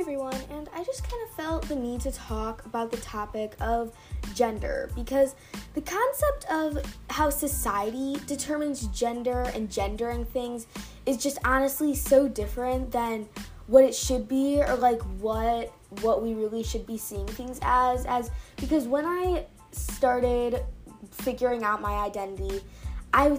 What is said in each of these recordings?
everyone, and I just kind of felt the need to talk about the topic of gender because the concept of how society determines gender and gendering things is just honestly so different than what it should be or like what what we really should be seeing things as as because when I started figuring out my identity, I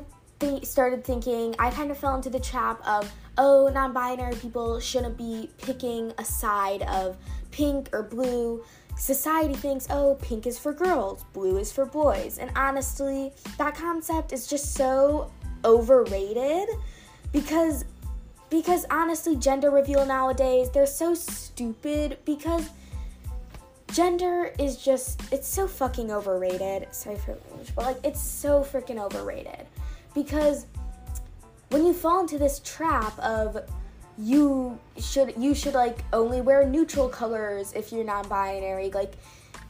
started thinking I kind of fell into the trap of oh, non binary people shouldn't be picking a side of pink or blue. Society thinks, oh, pink is for girls, blue is for boys. And honestly, that concept is just so overrated because because honestly gender reveal nowadays they're so stupid because gender is just it's so fucking overrated sorry for but like it's so freaking overrated because when you fall into this trap of you should you should like only wear neutral colors if you're non-binary like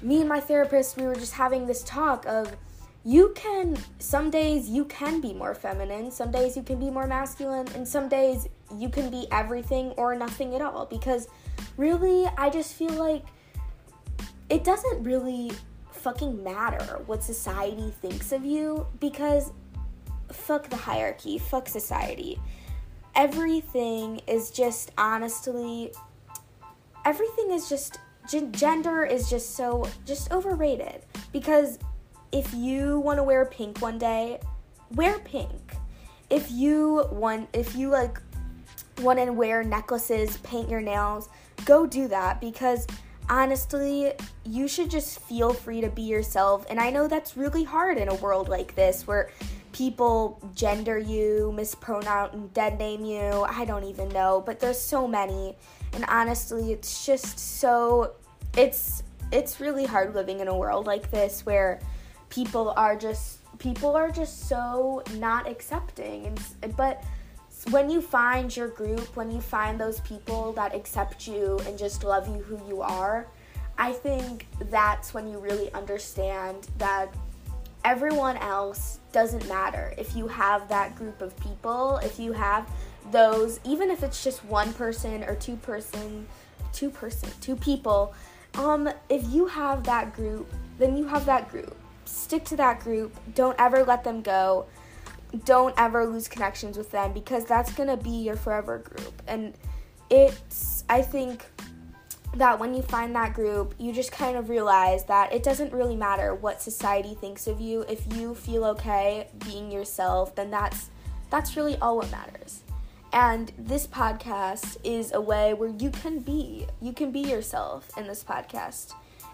me and my therapist we were just having this talk of you can some days you can be more feminine some days you can be more masculine and some days you can be everything or nothing at all. Because really i just feel like it doesn't really fucking matter what society thinks of you because fuck the hierarchy, fuck society. Everything is just honestly, everything is just, gender is just so, just overrated. Because if you want to wear pink one day, wear pink. If you want, if you like want to wear necklaces, paint your nails, go do that because honestly, you should just feel free to be yourself. And I know that's really hard in a world like this where people gender you, mispronounce, and dead name you. I don't even know, but there's so many. And honestly, it's just so it's it's really hard living in a world like this where people are just people are just so not accepting and but when you find your group, when you find those people that accept you and just love you who you are, I think that's when you really understand that everyone else doesn't matter. If you have that group of people, if you have those, even if it's just one person or two person, two person, two people, um, if you have that group, then you have that group. Stick to that group. Don't ever let them go. Don't ever lose connections with them because that's gonna be your forever group. And it's, I think, that when you find that group, you just kind of realize that it doesn't really matter what society thinks of you. If you feel okay being yourself, then that's that's really all what matters. And this podcast is a way where you can be you can be yourself in this podcast.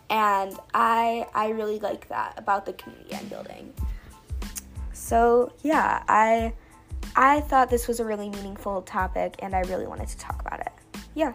And I I really like that about the community I'm building. So, yeah, I I thought this was a really meaningful topic and I really wanted to talk about it. Yeah.